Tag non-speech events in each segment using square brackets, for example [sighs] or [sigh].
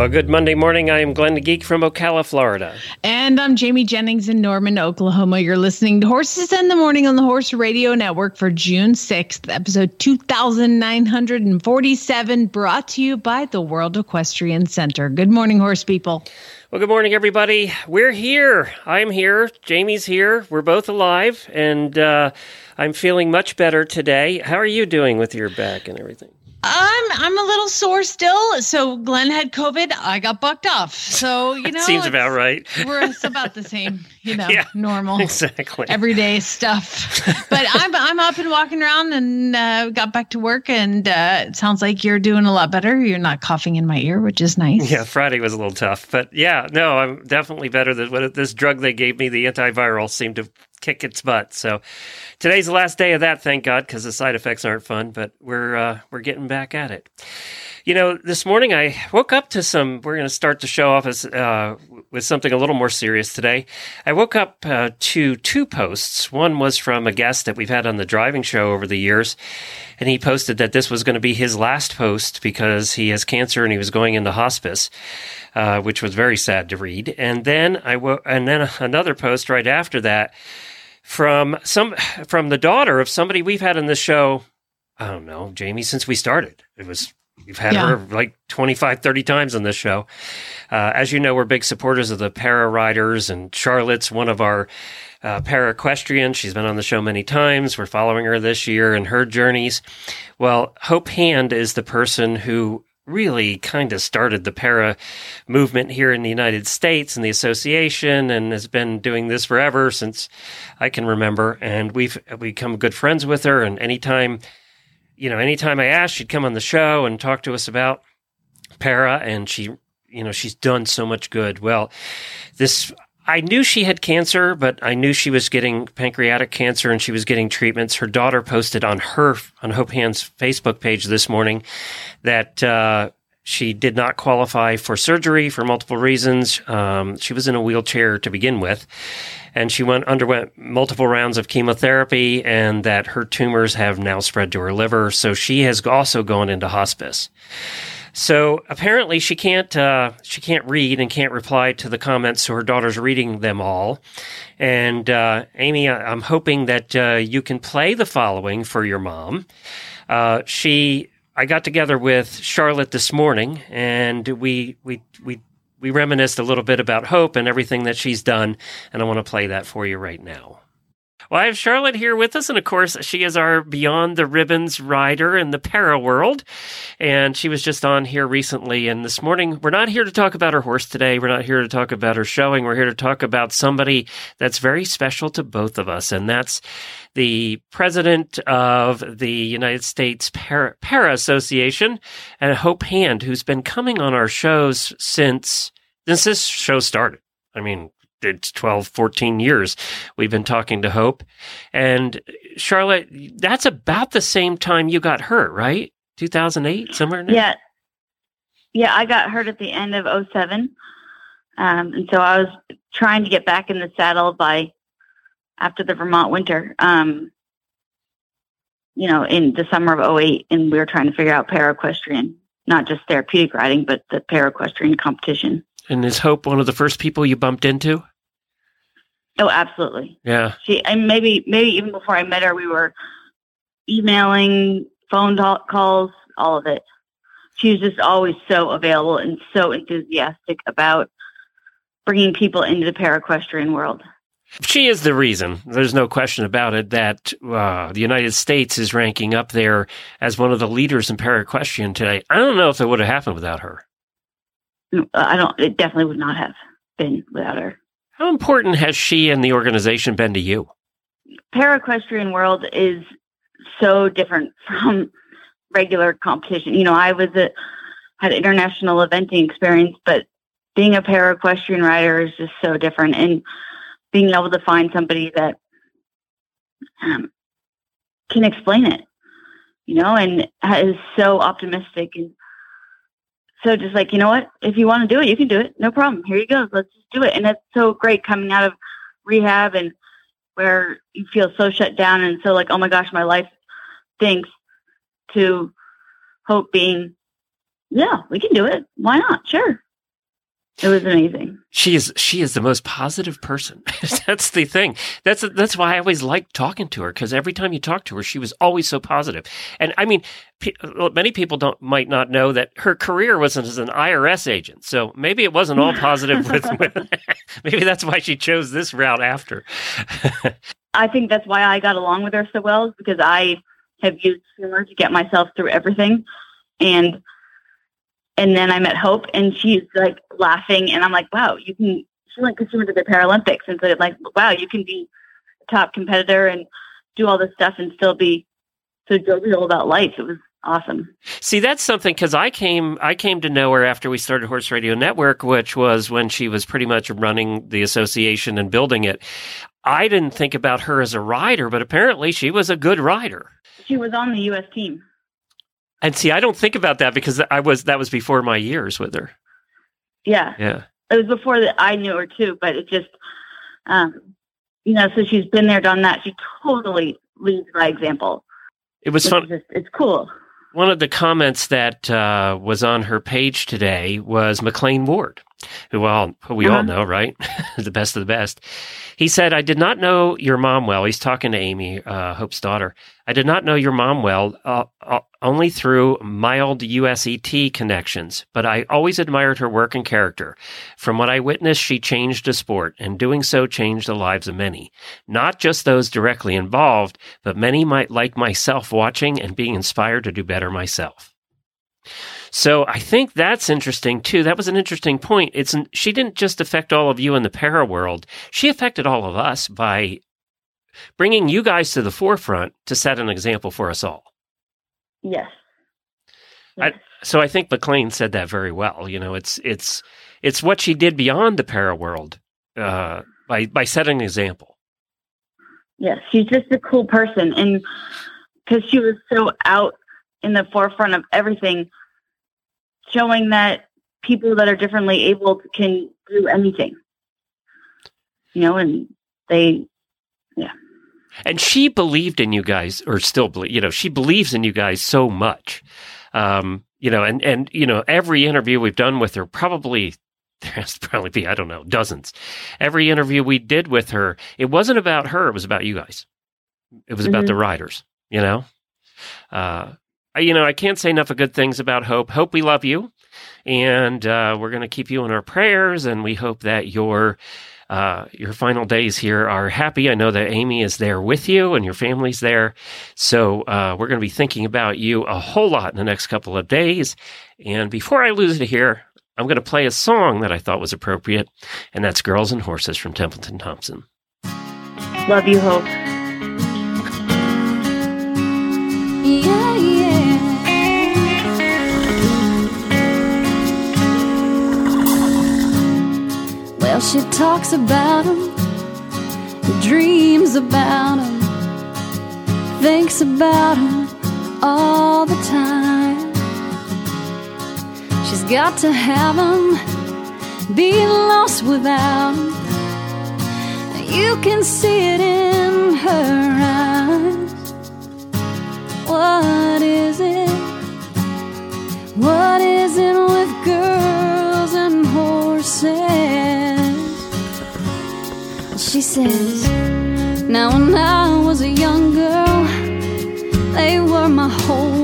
Well, good Monday morning. I am Glenn the Geek from Ocala, Florida. And I'm Jamie Jennings in Norman, Oklahoma. You're listening to Horses in the Morning on the Horse Radio Network for June 6th, episode 2947, brought to you by the World Equestrian Center. Good morning, horse people. Well, good morning, everybody. We're here. I'm here. Jamie's here. We're both alive, and uh, I'm feeling much better today. How are you doing with your back and everything? I'm I'm a little sore still. So Glenn had COVID. I got bucked off. So [laughs] you know, seems about right. [laughs] We're it's about the same. You know, [laughs] Yeah, normal, Exactly. everyday stuff. but I'm I'm up and walking around and uh, got back to work. And uh, it sounds like you're doing a lot better. You're not coughing in my ear, which is nice. Yeah, Friday was a little tough, but yeah, no, I'm definitely better than what this drug they gave me. The antiviral seemed to kick its butt. So today's the last day of that, thank God, because the side effects aren't fun. But we're uh, we're getting back at it. You know, this morning I woke up to some. We're going to start the show off as, uh, with something a little more serious today. I woke up uh, to two posts. One was from a guest that we've had on the driving show over the years, and he posted that this was going to be his last post because he has cancer and he was going into hospice, uh, which was very sad to read. And then I wo- and then another post right after that from some from the daughter of somebody we've had in the show. I don't know, Jamie, since we started. It was We've had Yeah. her like 25, 30 times on this show. Uh, as you know, we're big supporters of the para riders, and Charlotte's one of our uh, para equestrians. She's been on the show many times. We're following her this year and her journeys. Well, Hope Hand is the person who really kind of started the para movement here in the United States and the association and has been doing this forever since I can remember. And we've become good friends with her. And anytime, you know, anytime I asked, she'd come on the show and talk to us about para. And she, you know, she's done so much good. Well, this, I knew she had cancer, but I knew she was getting pancreatic cancer and she was getting treatments. Her daughter posted on her, on Hope Hand's Facebook page this morning that, uh, she did not qualify for surgery for multiple reasons. Um, she was in a wheelchair to begin with, and she went underwent multiple rounds of chemotherapy, and that her tumors have now spread to her liver. So she has also gone into hospice. So apparently she can't uh, she can't read and can't reply to the comments. So her daughter's reading them all. And uh, Amy, I- I'm hoping that uh, you can play the following for your mom. Uh, she I got together with Charlotte this morning, and we we we we reminisced a little bit about Hope and everything that she's done, and I want to play that for you right now. Well, I have Charlotte here with us, and of course, she is our Beyond the Ribbons rider in the para world. And she was just on here recently. And this morning, we're not here to talk about her horse today. We're not here to talk about her showing. We're here to talk about somebody that's very special to both of us, and that's the president of the United States Para, Para Association, and Hope Hand, who's been coming on our shows since since this show started. I mean, it's 12, 14 years we've been talking to Hope. And Charlotte, that's about the same time you got hurt, right? 2008, somewhere in there? Yeah. Yeah, I got hurt at the end of 07. Um, and so I was trying to get back in the saddle by after the Vermont winter, um, you know, in the summer of 08. And we were trying to figure out para equestrian, not just therapeutic riding, but the para equestrian competition. And is Hope one of the first people you bumped into? Oh, absolutely. Yeah. She, and maybe, maybe even before I met her, we were emailing, phone calls, all of it. She was just always so available and so enthusiastic about bringing people into the paraequestrian world. She is the reason. There's no question about it that uh, the United States is ranking up there as one of the leaders in paraequestrian today. I don't know if it would have happened without her. Uh, I don't. It definitely would not have been without her. How important has she and the organization been to you? Paraequestrian world is so different [laughs] from regular competition. You know, I was a had international eventing experience, but being a para equestrian rider is just so different, and being able to find somebody that um, can explain it, you know, and is so optimistic and so just like you know what, if you want to do it, you can do it, no problem. Here you go, let's just do it, and it's so great coming out of rehab and where you feel so shut down and so like oh my gosh, my life stinks. To hope being, yeah, we can do it. Why not? Sure. It was amazing. She is she is the most positive person. [laughs] that's the thing. That's that's why I always liked talking to her because every time you talk to her, she was always so positive. And I mean, pe- uh, many people don't might not know that her career wasn't as an IRS agent. So maybe it wasn't all positive with, [laughs] with [laughs] maybe that's why she chose this route after. I think that's why I got along with her so well because I have used humor to get myself through everything and and then I met Hope, and she's like laughing, and I'm like, wow, you can. She went because she went to the Paralympics, and so like, wow, you can be a top competitor and do all this stuff and still be so jovial about life. It was awesome. See, that's something because I came I came to know her after we started Horse Radio Network, which was when she was pretty much running the association and building it. I didn't think about her as a rider, but apparently she was a good rider. She was on the U.S. team. And see, I don't think about that because I was that was before my years with her. Yeah. Yeah. It was before that I knew her too, but it just um you know, so she's been there, done that. She totally leads by example. It was fun. Just, it's cool. One of the comments that uh, was on her page today was McLain Ward, who all we uh-huh. all know, right? [laughs] the best of the best. He said, "I did not know your mom well." He's talking to Amy, uh, Hope's daughter. I did not know your mom well, uh, uh only through mild USET connections, but I always admired her work and character. From what I witnessed, she changed a sport, and doing so changed the lives of many. Not just those directly involved, but many might like myself watching and being inspired to do better myself. So I think that's interesting too. That was an interesting point. It's she didn't just affect all of you in the para world. She affected all of us by bringing you guys to the forefront to set an example for us all. Yes. yes. I, so I think McLain said that very well. You know, it's it's it's what she did beyond the para world uh, by by setting an example. Yes, she's just a cool person, and because she was so out in the forefront of everything, showing that people that are differently able can do anything. You know, and they, yeah. And she believed in you guys, or still believe, you know, she believes in you guys so much. Um, you know, and, and, you know, every interview we've done with her, probably, [laughs] there has to probably be, I don't know, dozens. Every interview we did with her, it wasn't about her, it was about you guys. It was mm-hmm. about the riders, you know? Uh, you know, I can't say enough of good things about Hope. Hope we love you, and uh, we're going to keep you in our prayers, and we hope that your uh, your final days here are happy. I know that Amy is there with you and your family's there. So uh, we're going to be thinking about you a whole lot in the next couple of days. And before I lose it here, I'm going to play a song that I thought was appropriate, and that's Girls and Horses from Templeton Thompson. Love you, Hope. Well, she talks about him, dreams about him, thinks about him all the time. She's got to have him, be lost without him. You can see it in her eyes. What she says, Now when I was a young girl, they were my whole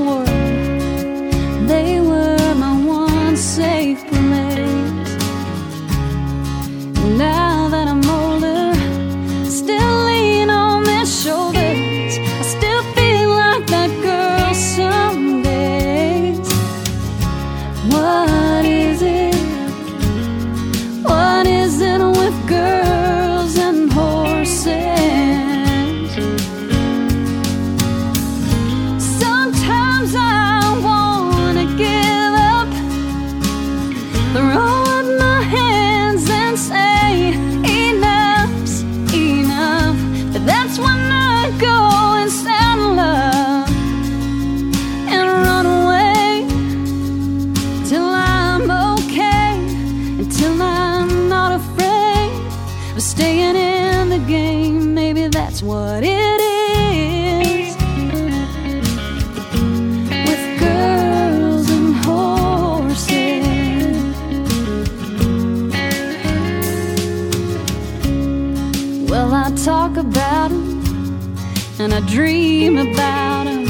I dream about him.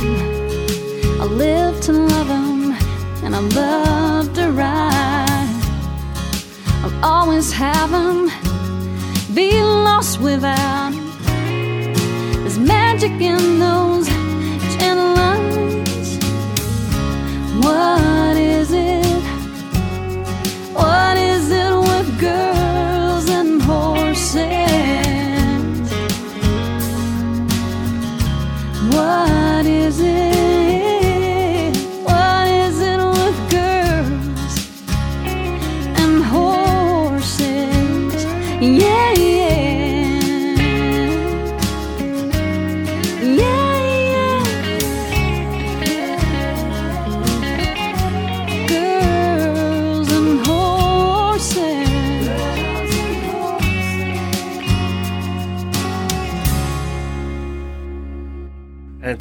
I live to love him, and I love to ride. I'll always have him, be lost without him. There's magic in those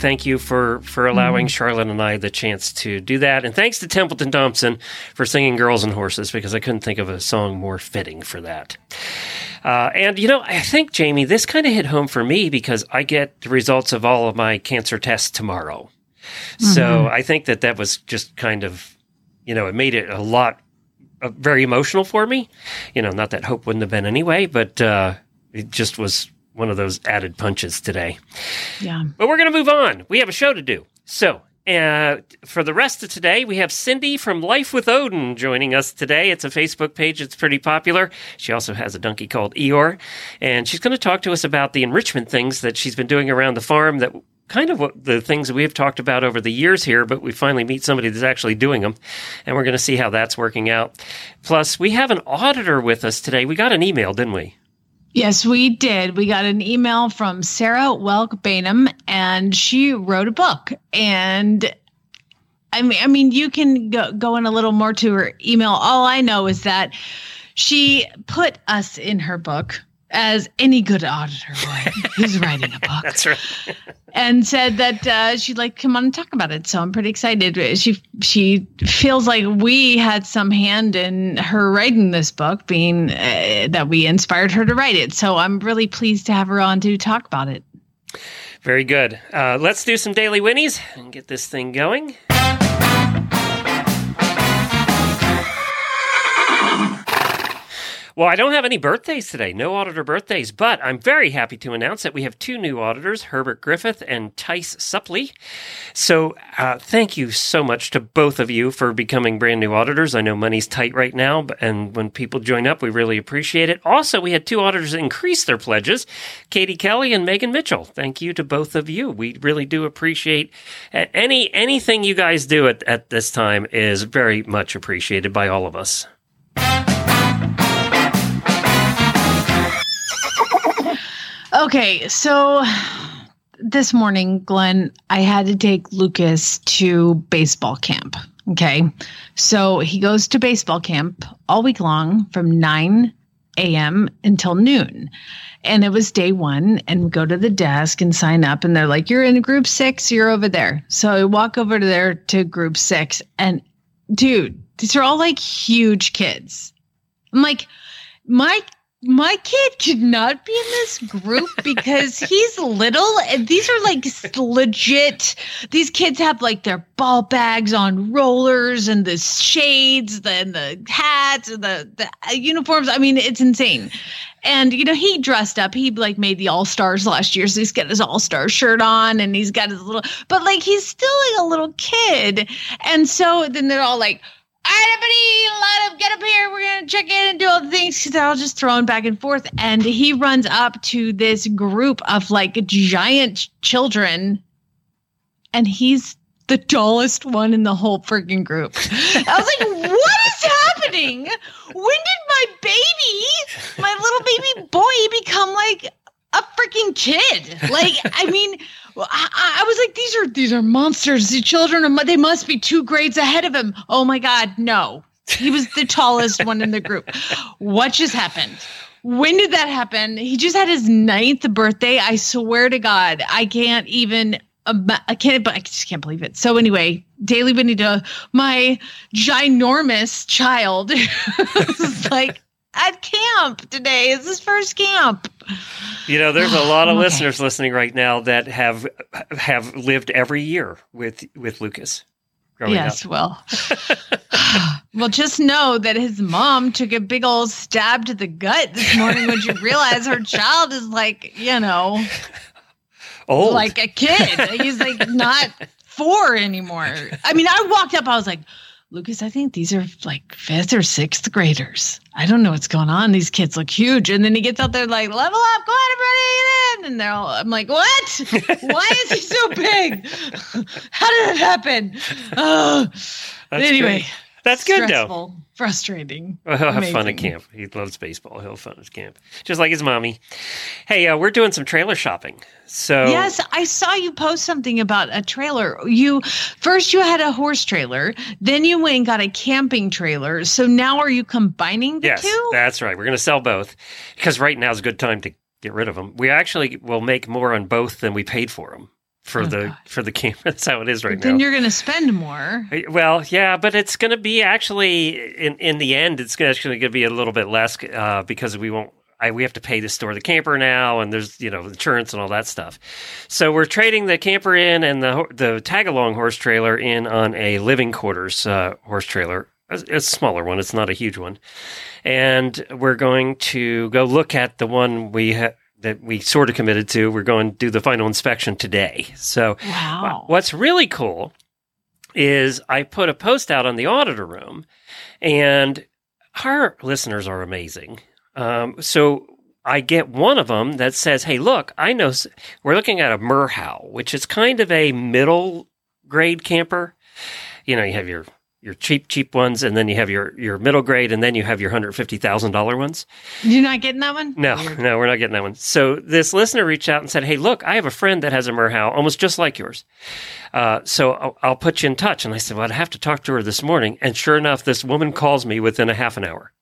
thank you for for allowing Charlotte and I the chance to do that. And thanks to Templeton Thompson for singing "Girls and Horses" because I couldn't think of a song more fitting for that. Uh, and you know, I think Jamie, this kind of hit home for me because I get the results of all of my cancer tests tomorrow. So I think that that was just kind of, you know, it made it a lot uh, very emotional for me. You know, not that hope wouldn't have been anyway, but uh, it just was one of those added punches today. Yeah. But we're going to move on. We have a show to do. So, uh, for the rest of today, we have Cindy from Life with Odin joining us today. It's a Facebook page that's pretty popular. She also has a donkey called Eeyore, and she's going to talk to us about the enrichment things that she's been doing around the farm that kind of what the things that we have talked about over the years here, but we finally meet somebody that's actually doing them, and we're going to see how that's working out. Plus, we have an auditor with us today. We got an email, didn't we? Yes, we did. We got an email from Sarah Welk Bainham, and she wrote a book. And I mean, I mean, you can go, go in a little more to her email. All I know is that she put us in her book as any good auditor would [laughs] who's writing a book That's right. [laughs] and said that uh, she'd like to come on and talk about it. So I'm pretty excited. She she feels like we had some hand in her writing this book, being uh, that we inspired her to write it. So I'm really pleased to have her on to talk about it. Very good. Uh, let's do some daily winnies and get this thing going. Well, I don't have any birthdays today, no auditor birthdays, but I'm very happy to announce that we have two new auditors, Herbert Griffith and Tice Supley. So, uh, thank you so much to both of you for becoming brand new auditors. I know money's tight right now, and when people join up, we really appreciate it. Also, we had two auditors increase their pledges, Katie Kelly and Megan Mitchell. Thank you to both of you. We really do appreciate any anything you guys do at, at this time is very much appreciated by all of us. Okay, so this morning, Glenn, I had to take Lucas to baseball camp. Okay. So he goes to baseball camp all week long from 9 a.m. until noon. And it was day one, and we go to the desk and sign up, and they're like, You're in group six, you're over there. So I walk over to there to group six, and dude, these are all like huge kids. I'm like, my my kid could not be in this group [laughs] because he's little. And these are like legit. These kids have like their ball bags on rollers and the shades and the hats and the, the uh, uniforms. I mean it's insane. And you know he dressed up. He like made the all stars last year so he's got his all star shirt on and he's got his little but like he's still like a little kid. And so then they're all like right, everybody, line up, get up here. We're gonna check in and do all the things. They're all just throwing back and forth. And he runs up to this group of like giant children, and he's the tallest one in the whole freaking group. I was like, [laughs] what is happening? When did my baby, my little baby boy, become like a freaking kid? Like, I mean, well, I, I was like, these are these are monsters. The children are they must be two grades ahead of him. Oh my god, no. He was the tallest one in the group. What just happened? When did that happen? He just had his ninth birthday. I swear to God, I can't even. I can't, but I just can't believe it. So anyway, Daily Benito, my ginormous child, [laughs] like, at camp today. It's his first camp. You know, there's a [sighs] lot of Okay. listeners listening right now that have have lived every year with with Lucas. growing yes, up. well, [laughs] [sighs] well, just know that his mom took a big old stab to the gut this morning when she realized her child is like, you know, Old. like a kid. He's like not four anymore. I mean, I walked up, I was like, Lucas, I think these are like fifth or sixth graders. I don't know what's going on. These kids look huge. And then he gets out there like, level up, go ahead, everybody, get in. And they're all, I'm like, what? [laughs] Why is he so big? How did it happen? Oh, That's anyway, good. That's good though. frustrating. Well, [laughs] he'll have fun at camp. He loves baseball. He'll have fun at camp, just like his mommy. Hey, uh, we're doing some trailer shopping. So Yes, I saw you post something about a trailer. You first you had a horse trailer, then you went and got a camping trailer. So now are you combining the yes, two? that's right. We're going to sell both because right now is a good time to get rid of them. We actually will make more on both than we paid for them for Oh, the gosh. for the camp. [laughs] That's how it is right But then now. you're going to spend more. Well, yeah, but it's going to be actually in in the end, it's actually going to be a little bit less uh, because we won't. I, we have to pay to store the camper now, and there's you know insurance and all that stuff. So we're trading the camper in and the the tag along horse trailer in on a living quarters uh, horse trailer. It's a smaller one. It's not a huge one, and we're going to go look at the one we ha- that we sort of committed to. We're going to do the final inspection today. So Wow. What's really cool is I put a post out on the auditor room, and our listeners are amazing. Um, so I get one of them that says, "Hey, look, I know we're looking at a Merhow, which is kind of a middle grade camper. You know, you have your your cheap cheap ones, and then you have your your middle grade, and then you have your hundred fifty thousand dollar ones." You're not getting that one? No, no, we're not getting that one. So this listener reached out and said, "Hey, look, I have a friend that has a Merhow, almost just like yours. Uh, so I'll, I'll put you in touch." And I said, "Well, I'd have to talk to her this morning." And sure enough, this woman calls me within a half an hour,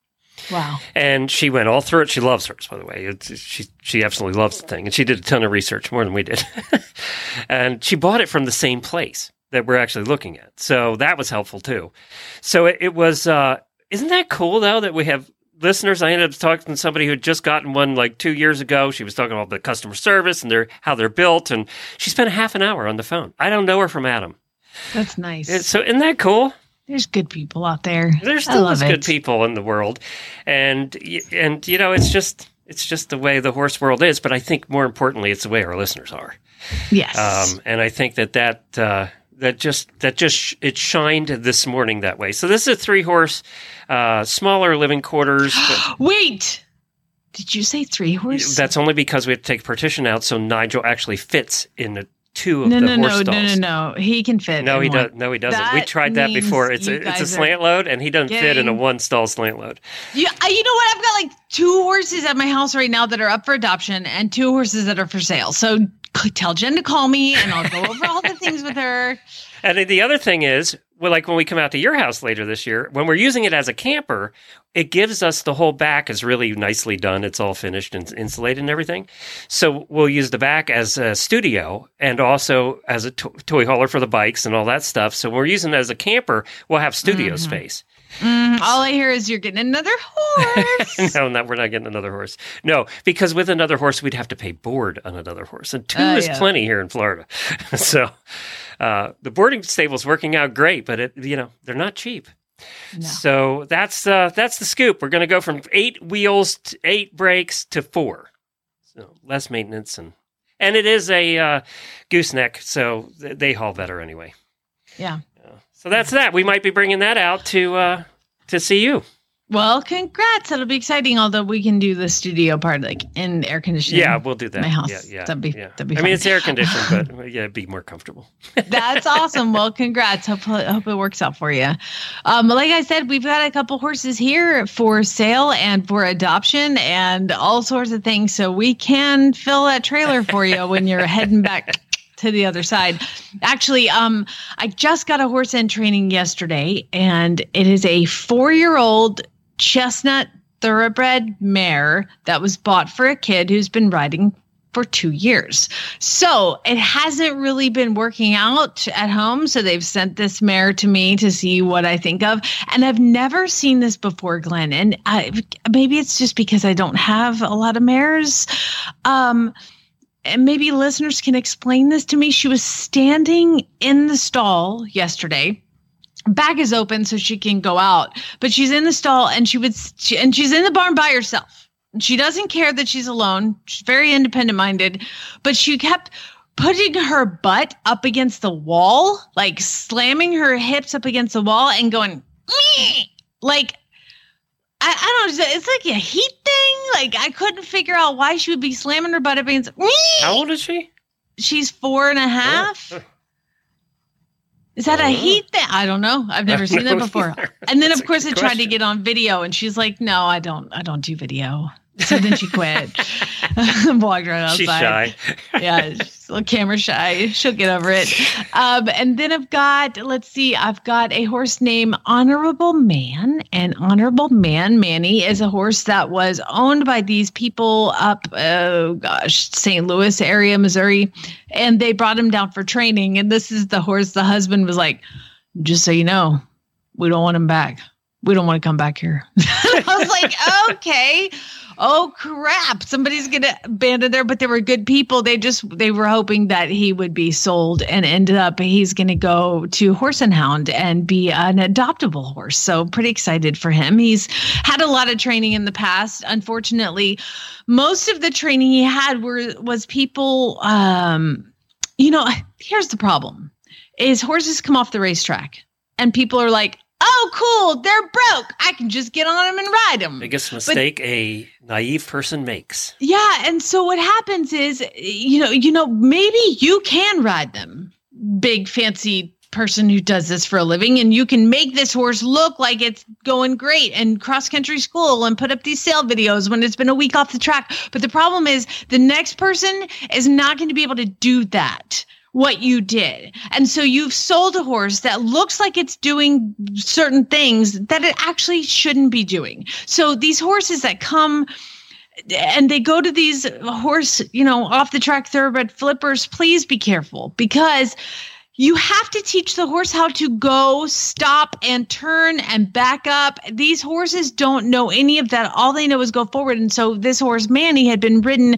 Wow. and she went all through it. She loves hers, by the way. It's, she she absolutely loves the thing, and she did a ton of research, more than we did. [laughs] and she bought it from the same place that we're actually looking at. So that was helpful too. So it, it was. Uh, isn't that cool though that we have listeners? I ended up talking to somebody who had just gotten one like two years ago. She was talking about the customer service and their how they're built, and she spent half an hour on the phone. I don't know her from Adam. That's nice. It's- so isn't that cool? There's good people out there. There's still good people in the world, and and you know it's just it's just the way the horse world is. But I think more importantly, it's the way our listeners are. Yes. Um, and I think that that uh, that just that just it shined this morning that way. So this is a three horse, uh, smaller living quarters. [gasps] Wait. Did you say three horse? that's only because we have to take partition out, so Nigel actually fits in the two of no, the no, horse no, no, stalls. no, no. He can fit. No, he does. No, he doesn't. we tried that before. It's a, it's a slant load, and he doesn't fit in a one stall slant load. You, uh, you know what? I've got like two horses at my house right now that are up for adoption and two horses that are for sale. So tell Jen to call me and I'll go over all the things with her. And the other thing is, well, like when we come out to your house later this year, when we're using it as a camper, it gives us the whole back is really nicely done. It's all finished and insulated and everything. So we'll use the back as a studio and also as a to- toy hauler for the bikes and all that stuff. So we're using it as a camper, we'll have studio mm-hmm. space. Mm, all I hear is you're getting another horse. [laughs] no, no, we're not getting another horse. No, because with another horse, we'd have to pay board on another horse, and two Oh, is yeah. plenty here in Florida. [laughs] so uh, the boarding stable's working out great, but it, you know, they're not cheap. No. So that's uh, that's the scoop. We're going to go from eight wheels, to eight brakes to four. So less maintenance and and it is a uh, gooseneck, so th- they haul better anyway. yeah. So that's that. We might be bringing that out to uh, to see you. Well, congrats. That'll be exciting. Although we can do the studio part like in air conditioning. Yeah, we'll do that. My house. Yeah, yeah. That'd be- yeah. that'd be I fun. mean, it's air conditioned, but [laughs] yeah, it'd be more comfortable. That's awesome. Well, congrats. Hope, hope it works out for you. Um, like I said, we've got a couple horses here for sale and for adoption and all sorts of things. So we can fill that trailer for you when you're heading back [laughs] to the other side. Actually, um, I just got a horse in training yesterday, and it is a four year old chestnut thoroughbred mare that was bought for a kid who's been riding for two years. So it hasn't really been working out at home. So they've sent this mare to me to see what I think of. And I've never seen this before, Glenn. And I, maybe it's just because I don't have a lot of mares. Um, and maybe listeners can explain this to me. She was standing in the stall yesterday bag is open so she can go out but she's in the stall and she would she, and she's in the barn by herself she doesn't care that she's alone she's very independent minded but she kept putting her butt up against the wall like slamming her hips up against the wall and going Meh! like I, I don't know. It's like a heat. Like I couldn't figure out why she would be slamming her butt up against. How old is she? She's four and a oh. half. Is that a oh. heat thing? I don't know. I've never seen that [laughs] before. either. And then That's of course I good tried to get on video and she's like, "No, I don't I don't do video." So then she quit. Walked right outside. She's shy. [laughs] yeah, she's a little camera shy. She'll get over it. Um, and then I've got, let's see, I've got a horse named Honorable Man. And Honorable Man, Manny, is a horse that was owned by these people up, oh gosh, St. Louis area, Missouri. And they brought him down for training. And this is the horse the husband was like, just so you know, we don't want him back. We don't want to come back here. [laughs] I was like, [laughs] okay. Oh crap. Somebody's gonna abandon there, but they were good people. They just they were hoping that he would be sold and ended up he's gonna go to Horse and Hound and be an adoptable horse. So pretty excited for him. He's had a lot of training in the past. Unfortunately, most of the training he had were was people um you know, here's the problem is horses come off the racetrack and people are like, oh, cool, they're broke. I can just get on them and ride them. Biggest mistake a naive person makes. Yeah, and so what happens is, you know, you know, maybe you can ride them, big fancy person who does this for a living, and you can make this horse look like it's going great and cross country school and put up these sale videos when it's been a week off the track. But the problem is, the next person is not going to be able to do that what you did. And so you've sold a horse that looks like it's doing certain things that it actually shouldn't be doing. So these horses that come and they go to these horse, you know, off the track thoroughbred flippers, please be careful because you have to teach the horse how to go, stop, and turn and back up. These horses don't know any of that. All they know is go forward. And so this horse, Manny, had been ridden.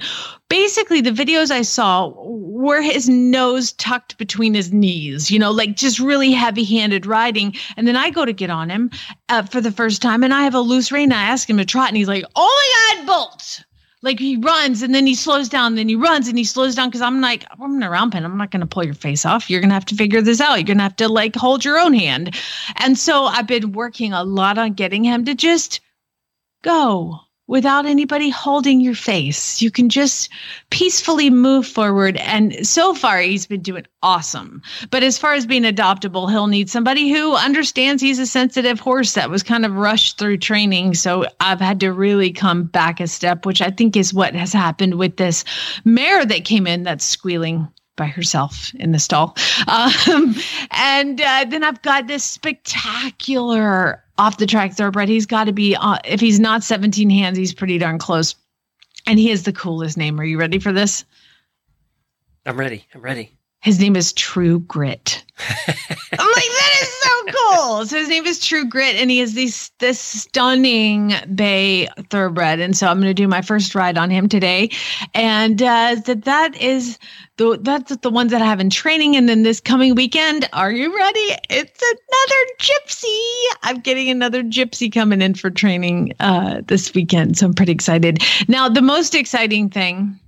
Basically, the videos I saw were his nose tucked between his knees, you know, like just really heavy handed riding. And then I go to get on him uh, for the first time and I have a loose rein. I ask him to trot and he's like, oh my God, Bolt like he runs and then he slows down, then he runs and he slows down because I'm like, I'm in a round pen. I'm not to pull your face off. You're going to have to figure this out. You're going to have to like hold your own hand. And so I've been working a lot on getting him to just go without anybody holding your face. You can just peacefully move forward. And so far, he's been doing awesome. But as far as being adoptable, he'll need somebody who understands he's a sensitive horse that was kind of rushed through training. So I've had to really come back a step, which I think is what has happened with this mare that came in that's squealing by herself in the stall. [laughs] Um, and uh, then I've got this spectacular off the track thoroughbred. He's got to be, uh, if he's not 17 hands, he's pretty darn close. And he has the coolest name. Are you ready for this? I'm ready. I'm ready. His name is True Grit. [laughs] I'm like, that is so cool. So his name is True Grit, and he is this this stunning bay thoroughbred. And so I'm going to do my first ride on him today, and uh, that that is the that's the ones that I have in training. And then this coming weekend, are you ready? It's another gypsy. I'm getting another gypsy coming in for training uh, this weekend, so I'm pretty excited. Now, the most exciting thing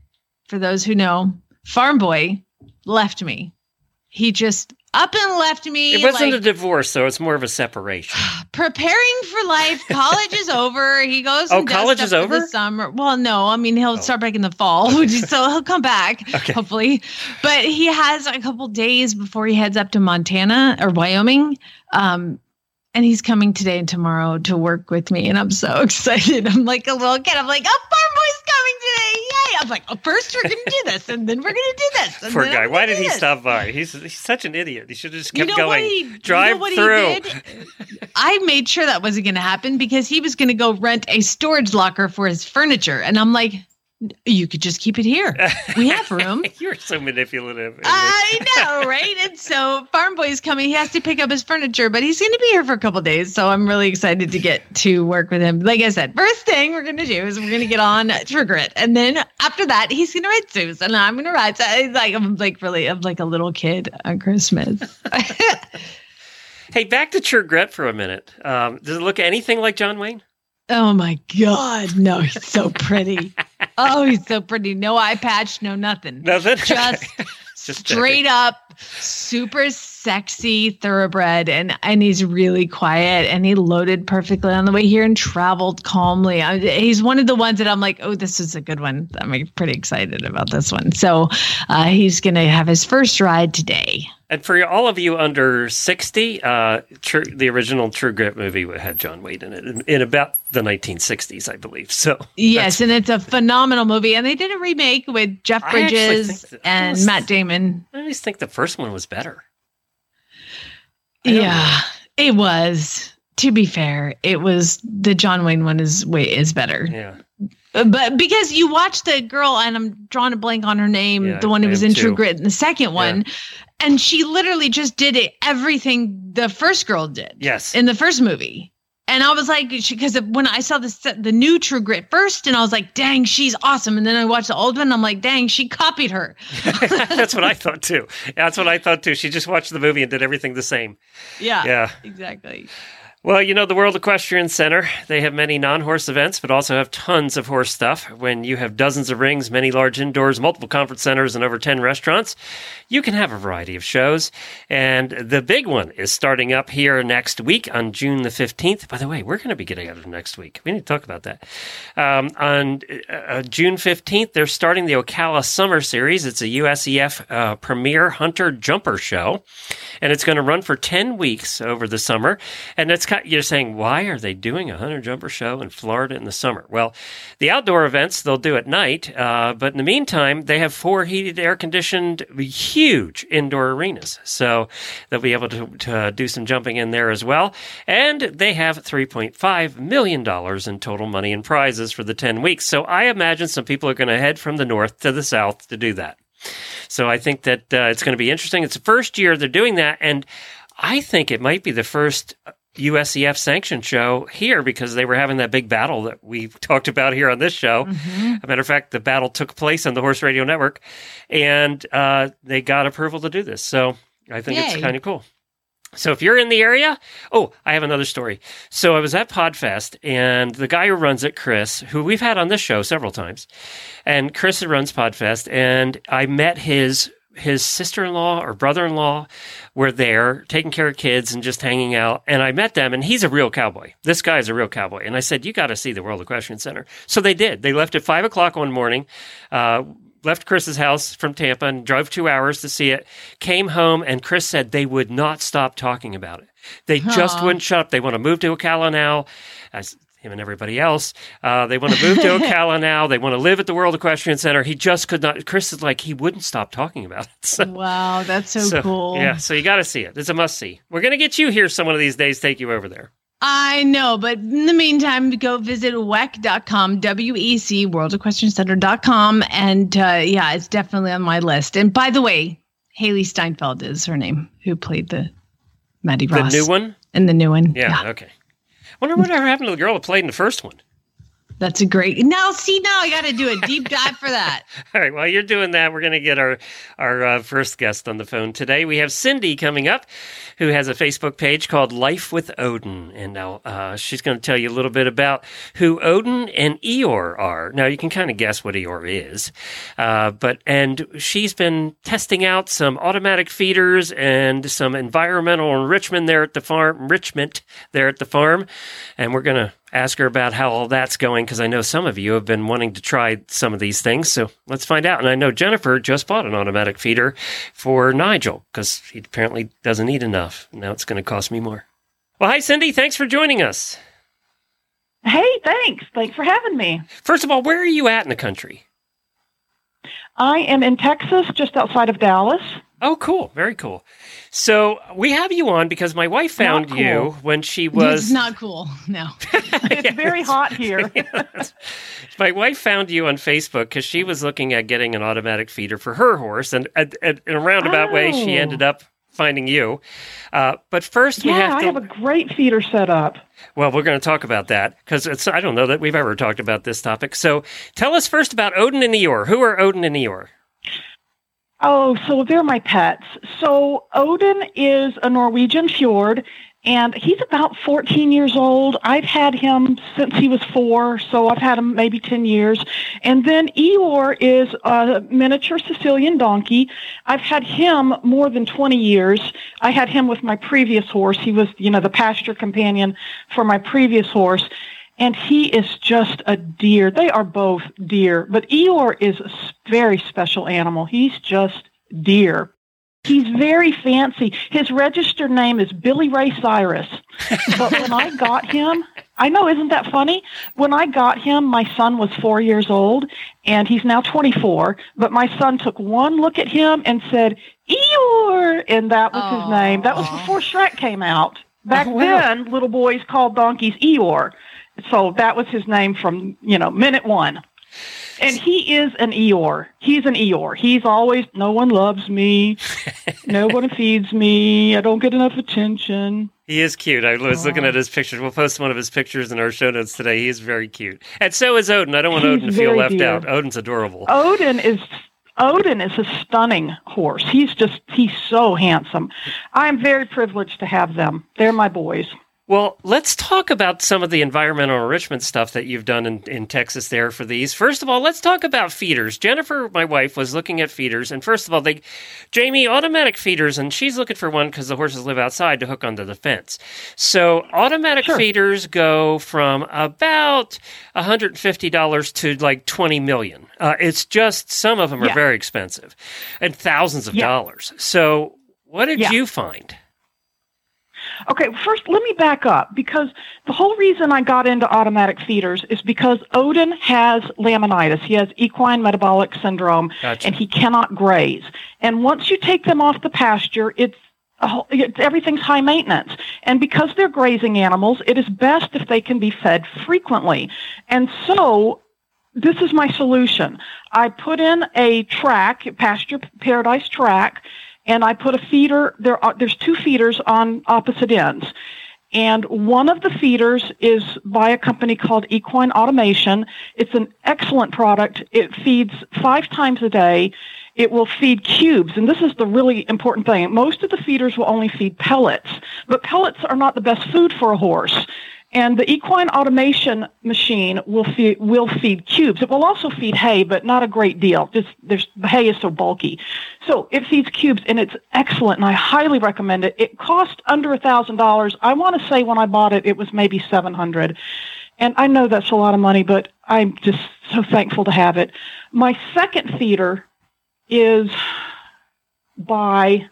for those who know, Farm Boy left me. He just up and left me. It wasn't like, a divorce, though. It's more of a separation. [sighs] preparing for life. College is [laughs] over. He goes. Oh, college is over? the summer. Well, no, I mean he'll Oh. start back in the fall, which is, so he'll come back [laughs] Okay. hopefully. But he has a couple days before he heads up to Montana or Wyoming. Um, and he's coming today and tomorrow to work with me, and I'm so [laughs] excited. I'm like a little kid. I'm like, oh, Farm Boy's coming today! I'm like, oh, first we're gonna do this, and then we're gonna do this. and Poor guy. Why did he this." stop by? He's he's such an idiot. He should have just You kept know what going. he- you know Drive what he through. did? I made sure that wasn't going to happen because he was going to go rent a storage locker for his furniture. And I'm like, You could just keep it here. We have room. [laughs] You're so manipulative. I know, right? And so Farm Boy's coming. He has to pick up his furniture, but he's going to be here for a couple days. So I'm really excited to get to work with him. Like I said, first thing we're going to do is we're going to get on True Grit, and then after that, he's going to ride Zeus, and I'm going to ride. So it's like I'm like really, I'm like a little kid on Christmas. [laughs] hey, back to Grit for a minute. Um, does it look anything like John Wayne? Oh my God, no, he's so pretty. [laughs] oh, he's so pretty. No eye patch, no nothing. Nothing. [laughs] Just Just straight up super sexy thoroughbred and and he's really quiet and he loaded perfectly on the way here and traveled calmly I, he's one of the ones that i'm like oh this is a good one i'm pretty excited about this one so uh, he's gonna have his first ride today And for all of you under 60, uh, true, the original True Grit movie had John Wayne in it in, in about the 1960s, I believe. So, yes and it's a phenomenal movie and they did a remake with jeff bridges that- and matt damon I always think the first one was better. Yeah it was to be fair it was the john wayne one is way is better Yeah. But because you watch the girl, and I'm drawing a blank on her name, Yeah, the one who was in True. Grit, in the second one, and she literally just did it everything the first girl did Yes. in the first movie. And I was like, because when I saw the the new True Grit first, and I was like, dang, she's awesome. And then I watched the old one, and I'm like, dang, she copied her. [laughs] That's what I thought too. That's what I thought too. She just watched the movie and did everything the same. Yeah, Yeah. exactly. Well, you know, the World Equestrian Center, they have many non horse events, but also have tons of horse stuff. When you have dozens of rings, many large indoors, multiple conference centers, and over 10 restaurants, you can have a variety of shows. And the big one is starting up here next week on June the 15th. By the way, we're going to be getting out of next week. We need to talk about that. Um, on uh, June 15th, they're starting the Ocala Summer Series. It's a USEF uh, premier hunter jumper show, and it's going to run for 10 weeks over the summer. And it's kind you're saying, why are they doing a hunter jumper show in Florida in the summer? Well, the outdoor events they'll do at night, uh, but in the meantime, they have four heated, air conditioned, huge indoor arenas. So they'll be able to, to do some jumping in there as well. And they have $3.5 million in total money and prizes for the 10 weeks. So I imagine some people are going to head from the north to the south to do that. So I think that uh, it's going to be interesting. It's the first year they're doing that. And I think it might be the first USEF sanctioned show here because they were having that big battle that we [laughs] talked about here on this show. A matter of fact, the battle took place on the Horse Radio Network, and uh, they got approval to do this. So I think it's kind of cool. So if you're in the area, oh, I have another story. So I was at Podfest, and the guy who runs it, Chris, who we've had on this show several times, and Chris runs Podfest, and I met his his sister-in-law or brother-in-law were there taking care of kids and just hanging out and i met them and he's a real cowboy. This guy is a real cowboy. And i said you got to see the world equestrian center. So they did. They left at five o'clock one morning uh, left chris's house from tampa and drove two hours to see it came home and chris said they would not stop talking about it they just wouldn't shut up they want to move to ocala now as him and everybody else. Uh, they want to move to [laughs] Ocala now. They want to live at the World Equestrian Center. He just could not. Chris is like he wouldn't stop talking about it. [laughs] So, Wow, that's so, cool. Yeah, so you got to see it. It's a must see. We're gonna get you here some one of these days. Take you over there. I know, but in the meantime, go visit WEC.com, W-E-C, worldequestriancenter.com. And uh, yeah, it's definitely on my list. And by the way, Hailee Steinfeld is her name, who played the Mattie Ross. The new one. in the new one. Yeah. Okay. Wonder whatever happened to the girl that played in the first one. That's a great. Now, see, now I got to do a deep [laughs] dive for that. All right. While you're doing that, we're going to get our our uh, first guest on the phone today. We have Cindy coming up, who has a Facebook page called Life with Odin, and now uh, she's going to tell you a little bit about who Odin and Eeyore are. Now you can kind of guess what Eeyore is, uh, but and she's been testing out some automatic feeders and some environmental enrichment there at the farm, enrichment there at the farm, and we're going to ask her about how all that's going because I know some of you have been wanting to try some of these things. So let's find out. And I know Jennifer just bought an automatic feeder for Nigel because he apparently doesn't eat enough. Now it's going to cost me more. Well, hi, Cindy. Thanks for joining us. Hey, thanks. Thanks for having me. First of all, where are you at in the country? I am in Texas, just outside of Dallas. Oh, cool. Very cool. So we have you on because my wife found Not you when she was. It's not cool. No. [laughs] It's very hot here. [laughs] my wife found you on Facebook because she was looking at getting an automatic feeder for her horse, and at, at, in a roundabout way, she Oh. ended up finding you. Uh, but first, we yeah, have I have a great feeder set up. Well, we're going to talk about that because it's. I don't know that we've ever talked about this topic. So, tell us first about Odin and Eeyore. Who are Odin and Eeyore? Oh, so they're my pets. So Odin is a Norwegian fjord, and he's about 14 years old. I've had him since he was four, so I've had him maybe 10 years. And then Eeyore is a miniature Sicilian donkey. I've had him more than 20 years. I had him with my previous horse. He was, you know, the pasture companion for my previous horse. And he is just a dear. They are both dear, but Eeyore is a very special animal. He's just dear. He's very fancy. His registered name is Billy Ray Cyrus. But when I got him, I know, isn't that funny? When I got him, my son was four years old, and he's now 24. But my son took one look at him and said, Eeyore! And that was his name. That was before Shrek came out. Back Oh, wow. then, little boys called donkeys Eeyore. So that was his name from, you know, minute one. And he is an Eeyore. He's an Eeyore. He's always, no one loves me. [laughs] no one feeds me. I don't get enough attention. He is cute. I was looking at his pictures. We'll post one of his pictures in our show notes today. He is very cute, and so is Odin. I don't want He's Odin to feel left dear. out. Odin's adorable. Odin is Odin is a stunning horse. He's just he's so handsome. I'm very privileged to have them. They're my boys. Well, let's talk about some of the environmental enrichment stuff that you've done in, in Texas there for these. First of all, let's talk about feeders. Jennifer, my wife, was looking at feeders, and first of all, they, Jamie, automatic feeders, and she's looking for one because the horses live outside to hook onto the fence. So automatic Sure. feeders go from about $150 to like 20 million. Uh, it's just some of them are very expensive and thousands of Yeah. dollars. So what did Yeah. you find? Okay, first let me back up because the whole reason I got into automatic feeders is because Odin has laminitis. He has equine metabolic syndrome Gotcha. and he cannot graze. And once you take them off the pasture, it's whole- it's, everything's high maintenance. And because they're grazing animals, it is best if they can be fed frequently. And so this is my solution. I put in a track, pasture paradise track, and I put a feeder. There are, there's two feeders on opposite ends. And one of the feeders is by a company called Equine Automation. It's an excellent product. It feeds five times a day. It will feed cubes. And this is the really important thing. Most of the feeders will only feed pellets, but pellets are not the best food for a horse. And the equine automation machine will feed, will feed cubes. It will also feed hay, but not a great deal. Just there's the hay is so bulky. So it feeds cubes and it's excellent and I highly recommend it. It cost under a thousand dollars. I want to say when I bought it, it was maybe seven hundred. And I know that's a lot of money, but I'm just so thankful to have it. My second feeder is by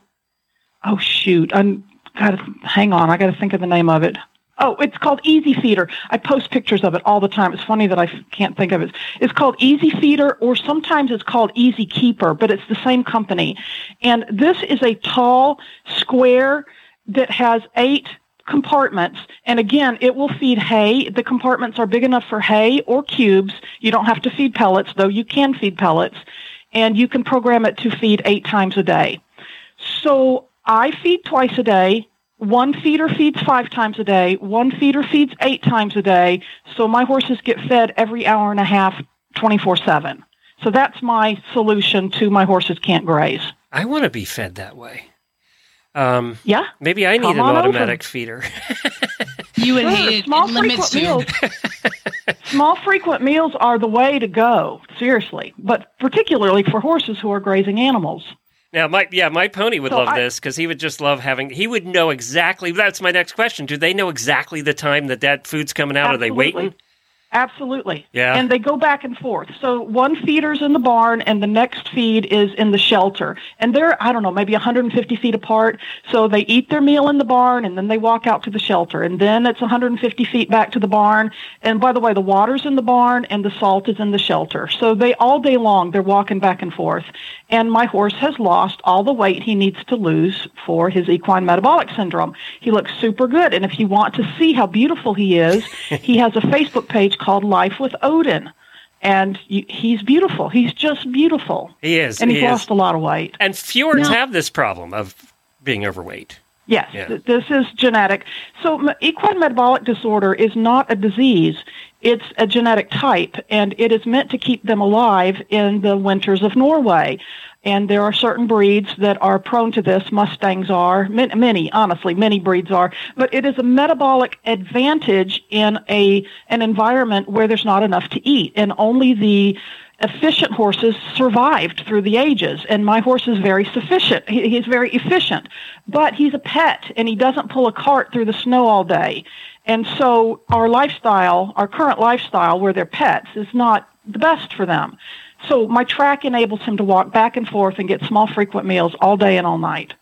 oh shoot, I'm gotta hang on, I gotta think of the name of it. Oh, it's called Easy Feeder. I post pictures of it all the time. It's funny that I can't think of it. It's called Easy Feeder, or sometimes it's called Easy Keeper, but it's the same company. And this is a tall square that has eight compartments. And again, it will feed hay. The compartments are big enough for hay or cubes. You don't have to feed pellets, though you can feed pellets. And you can program it to feed eight times a day. So I feed twice a day. One feeder feeds five times a day. One feeder feeds eight times a day. So my horses get fed every hour and a half, 24 7. So that's my solution to my horses can't graze. I want to be fed that way. Um, Yeah? maybe I need Come an on over. automatic feeder. [laughs] You would Sure, hate. Small frequent meals. small frequent meals are the way to go, seriously. But particularly for horses who are grazing animals. Now, my yeah, my pony would So love I- this because he would just love having. He would know exactly. That's my next question. Do they know exactly the time that that food's coming out? Are they waiting? Absolutely. Yeah. And they go back and forth. So one feeder's in the barn and the next feed is in the shelter. And they're, I don't know, maybe 150 feet apart. So they eat their meal in the barn and then they walk out to the shelter. And then it's 150 feet back to the barn. And by the way, the water's in the barn and the salt is in the shelter. So they all day long, they're walking back and forth. And my horse has lost all the weight he needs to lose for his equine metabolic syndrome. He looks super good. And if you want to see how beautiful he is, he has a Facebook page called Life with Odin. And you, he's beautiful. He's just beautiful. He is. And he's he is. lost a lot of weight. And fjords No. have this problem of being overweight. Yes, Yeah. th- this is genetic. So m- equine metabolic disorder is not a disease. It's a genetic type, and it is meant to keep them alive in the winters of Norway. And there are certain breeds that are prone to this. Mustangs are, many, honestly, many breeds are. But it is a metabolic advantage in a an environment where there's not enough to eat, and only the efficient horses survived through the ages. And my horse is very sufficient. He, he's very efficient. But he's a pet and he doesn't pull a cart through the snow all day. And so our lifestyle our current lifestyle where they're pets is not the best for them so my track enables him to walk back and forth and get small frequent meals all day and all night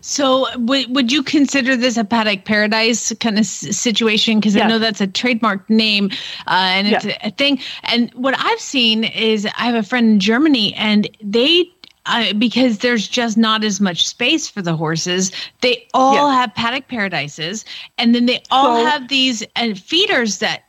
So, w- would you consider this a paddock paradise kind of s- situation? Because I know that's a trademark name uh, and it's Yes. a, a thing. And what I've seen is I have a friend in Germany, and they. Uh, because there's just not as much space for the horses. They all Yes. have paddock paradises, and then they all So- have these uh, feeders that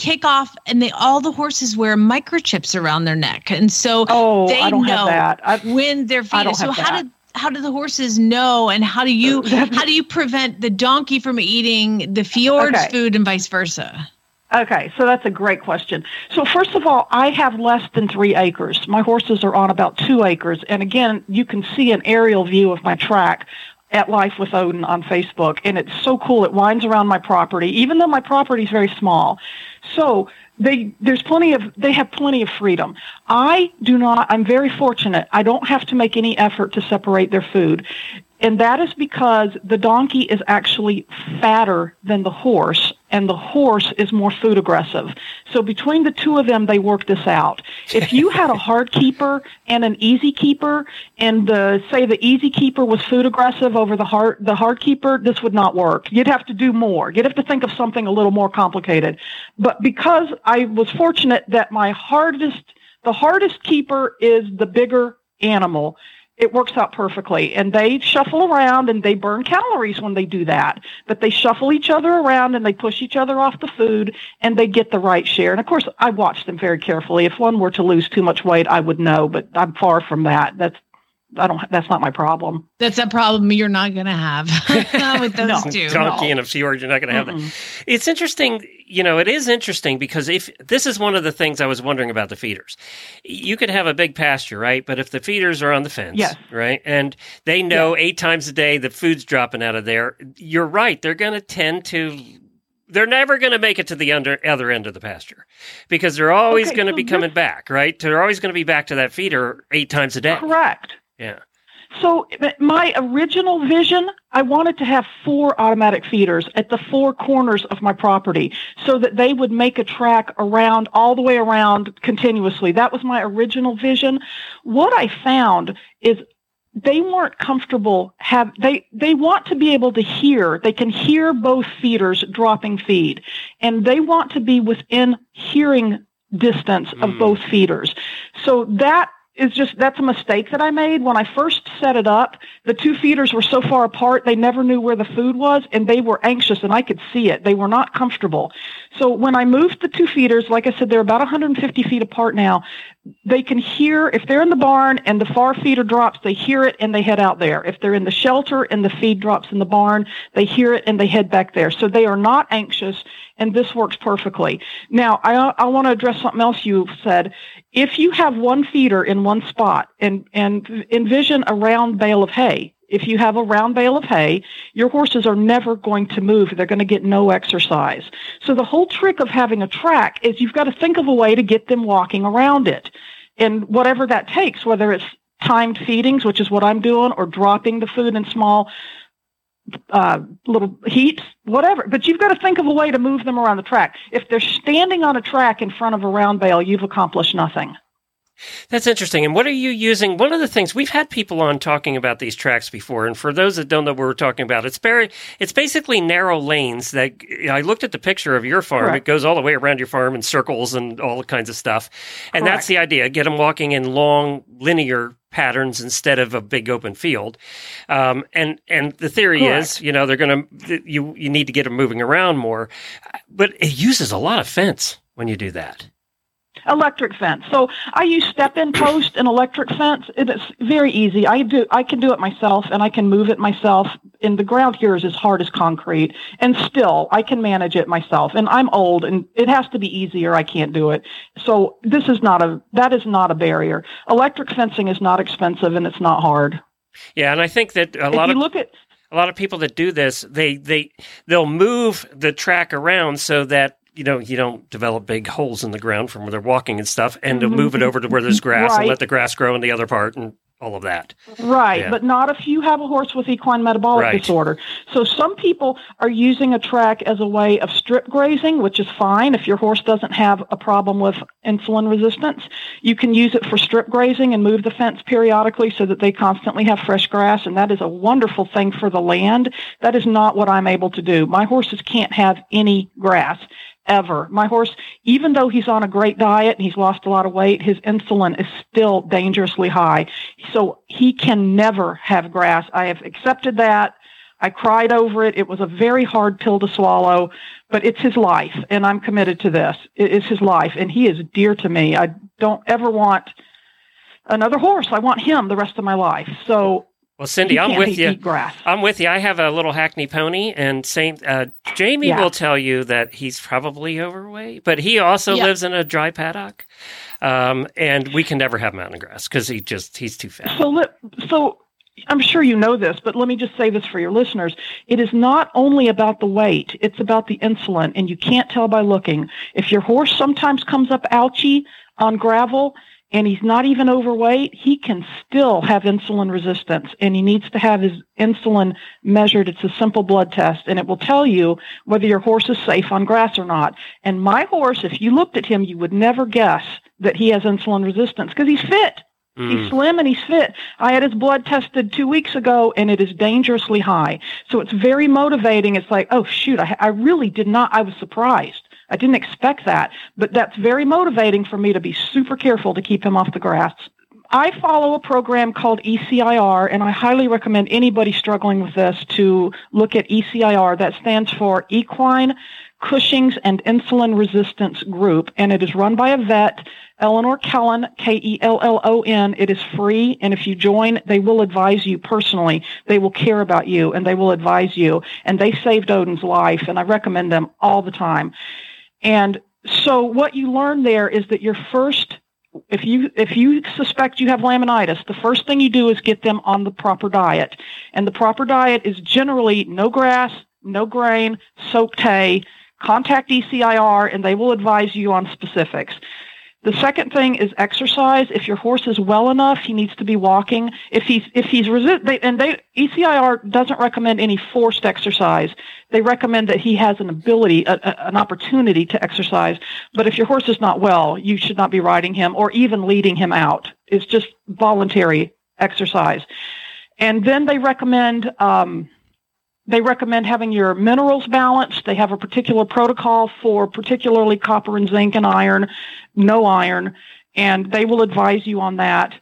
kick off, and they all the horses wear microchips around their neck, and so oh they i don't know have that I, when they're feeding. So how that. did how do the horses know, and how do you uh, how do you prevent the donkey from eating the fjord's Okay. food and vice versa? Okay, so that's a great question. So first of all, I have less than three acres. My horses are on about two acres, and again, you can see an aerial view of my track at Life with Odin on Facebook, and it's so cool. It winds around my property, even though my property is very small. So they there's plenty of they have plenty of freedom. I do not. I'm very fortunate. I don't have to make any effort to separate their food. And that is because the donkey is actually fatter than the horse, and the horse is more food aggressive. So between the two of them, they work this out. If you had a hard [laughs] keeper and an easy keeper, and the say the easy keeper was food aggressive over the hard the hard keeper, this would not work. You'd have to do more. You'd have to think of something a little more complicated. But because I was fortunate that my hardest the hardest keeper is the bigger animal it works out perfectly. And they shuffle around and they burn calories when they do that. But they shuffle each other around and they push each other off the food and they get the right share. And of course, I watch them very carefully. If one were to lose too much weight, I would know, but I'm far from that. That's I don't. That's not my problem. That's a problem you're not going to have [laughs] [laughs] with those No. two. Donkey No. and a fjord, you're not going to have that. It's interesting, you know, it is interesting because if this is one of the things I was wondering about the feeders. You could have a big pasture, right? But if the feeders are on the fence, Yes. right? And they know eight times a day the food's dropping out of there, you're right. They're going to tend to they're never going to make it to the under, other end of the pasture because they're always Okay, going to so be coming back, right? They're always going to be back to that feeder eight times a day. Correct. Yeah. So my original vision, I wanted to have four automatic feeders at the four corners of my property so that they would make a track around all the way around continuously. That was my original vision. What I found is they weren't comfortable have they they want to be able to hear they can hear both feeders dropping feed and they want to be within hearing distance of Mm. both feeders so that is just that's a mistake that I made when I first set it up. The two feeders were so far apart they never knew where the food was and they were anxious and I could see it. They were not comfortable. So when I moved the two feeders, like I said, they're about 150 feet apart now. They can hear if they're in the barn and the far feeder drops, they hear it and they head out there. If they're in the shelter and the feed drops in the barn, they hear it and they head back there. So they are not anxious and this works perfectly. Now, I, I want to address something else you said. If you have one feeder in one spot and, and envision a round bale of hay, if you have a round bale of hay, your horses are never going to move. They're going to get no exercise. So the whole trick of having a track is you've got to think of a way to get them walking around it. And whatever that takes, whether it's timed feedings, which is what I'm doing, or dropping the food in small uh, little heaps, whatever. But you've got to think of a way to move them around the track. If they're standing on a track in front of a round bale, you've accomplished nothing. That's interesting. And what are you using? One of the things we've had people on talking about these tracks before, and for those that don't know what we're talking about, it's very, it's basically narrow lanes. That I looked at the picture of your farm; Correct. it goes all the way around your farm in circles and all kinds of stuff. And that's the idea: get them walking in long linear patterns instead of a big open field. Um, and and the theory is, you know, they're going to you you need to get them moving around more, but it uses a lot of fence when you do that. Electric fence. So I use step-in post and electric fence. It is very easy. I do. I can do it myself, and I can move it myself. And the ground here is as hard as concrete, and still I can manage it myself. And I'm old, and it has to be easier. I can't do it. So this is not a that is not a barrier. Electric fencing is not expensive, and it's not hard. Yeah, and I think that a if lot you of look at a lot of people that do this, they they they'll move the track around so that you know you don't develop big holes in the ground from where they're walking and stuff, and they'll move it mm-hmm. over to where there's grass and let the grass grow in the other part and all of that. Right, Yeah. but not if you have a horse with equine metabolic Right. disorder. So some people are using a track as a way of strip grazing, which is fine if your horse doesn't have a problem with insulin resistance. You can use it for strip grazing and move the fence periodically so that they constantly have fresh grass, and that is a wonderful thing for the land. That is not what I'm able to do. My horses can't have any grass ever. My horse, even though he's on a great diet and he's lost a lot of weight, his insulin is still dangerously high. So he can never have grass. I have accepted that. I cried over it. It was a very hard pill to swallow, but it's his life, and I'm committed to this. It is his life, and he is dear to me. I don't ever want another horse. I want him the rest of my life. So Well, Cindy, I'm with you. grass. I'm with you. I have a little Hackney pony, and same. Uh, Jamie Yeah. will tell you that he's probably overweight, but he also Yeah. lives in a dry paddock, um, and we can never have mountain grass because he just he's too fat. So, let, so I'm sure you know this, but let me just say this for your listeners. It is not only about the weight, it's about the insulin, and you can't tell by looking. If your horse sometimes comes up ouchy on gravel and he's not even overweight, he can still have insulin resistance, and he needs to have his insulin measured. It's a simple blood test, and it will tell you whether your horse is safe on grass or not. And my horse, if you looked at him, you would never guess that he has insulin resistance because he's fit. Mm. He's slim and he's fit. I had his blood tested two weeks ago and it is dangerously high. So it's very motivating. It's like, oh, shoot, I, I really did not, I was surprised. I didn't expect that. But that's very motivating for me to be super careful to keep him off the grass. I follow a program called ECIR, and I highly recommend anybody struggling with this to look at ECIR. That stands for Equine Cushing's and Insulin Resistance Group, and it is run by a vet, Eleanor Kellon, K E L L O N. It is free, and if you join, they will advise you personally. They will care about you, and they will advise you. And they saved Odin's life, and I recommend them all the time. And so, what you learn there is that your first if you if you suspect you have laminitis, the first thing you do is get them on the proper diet. And the proper diet is generally no grass, no grain, soaked hay. Contact ECIR and they will advise you on specifics. The second thing is exercise. If your horse is well enough, he needs to be walking. If he's if he's resist, they, and they ECIR doesn't recommend any forced exercise. They recommend that he has an ability, a, a, an opportunity to exercise. But if your horse is not well, you should not be riding him or even leading him out. It's just voluntary exercise. And then they recommend um, they recommend having your minerals balanced. They have a particular protocol for particularly copper and zinc and iron, no iron, and they will advise you on that.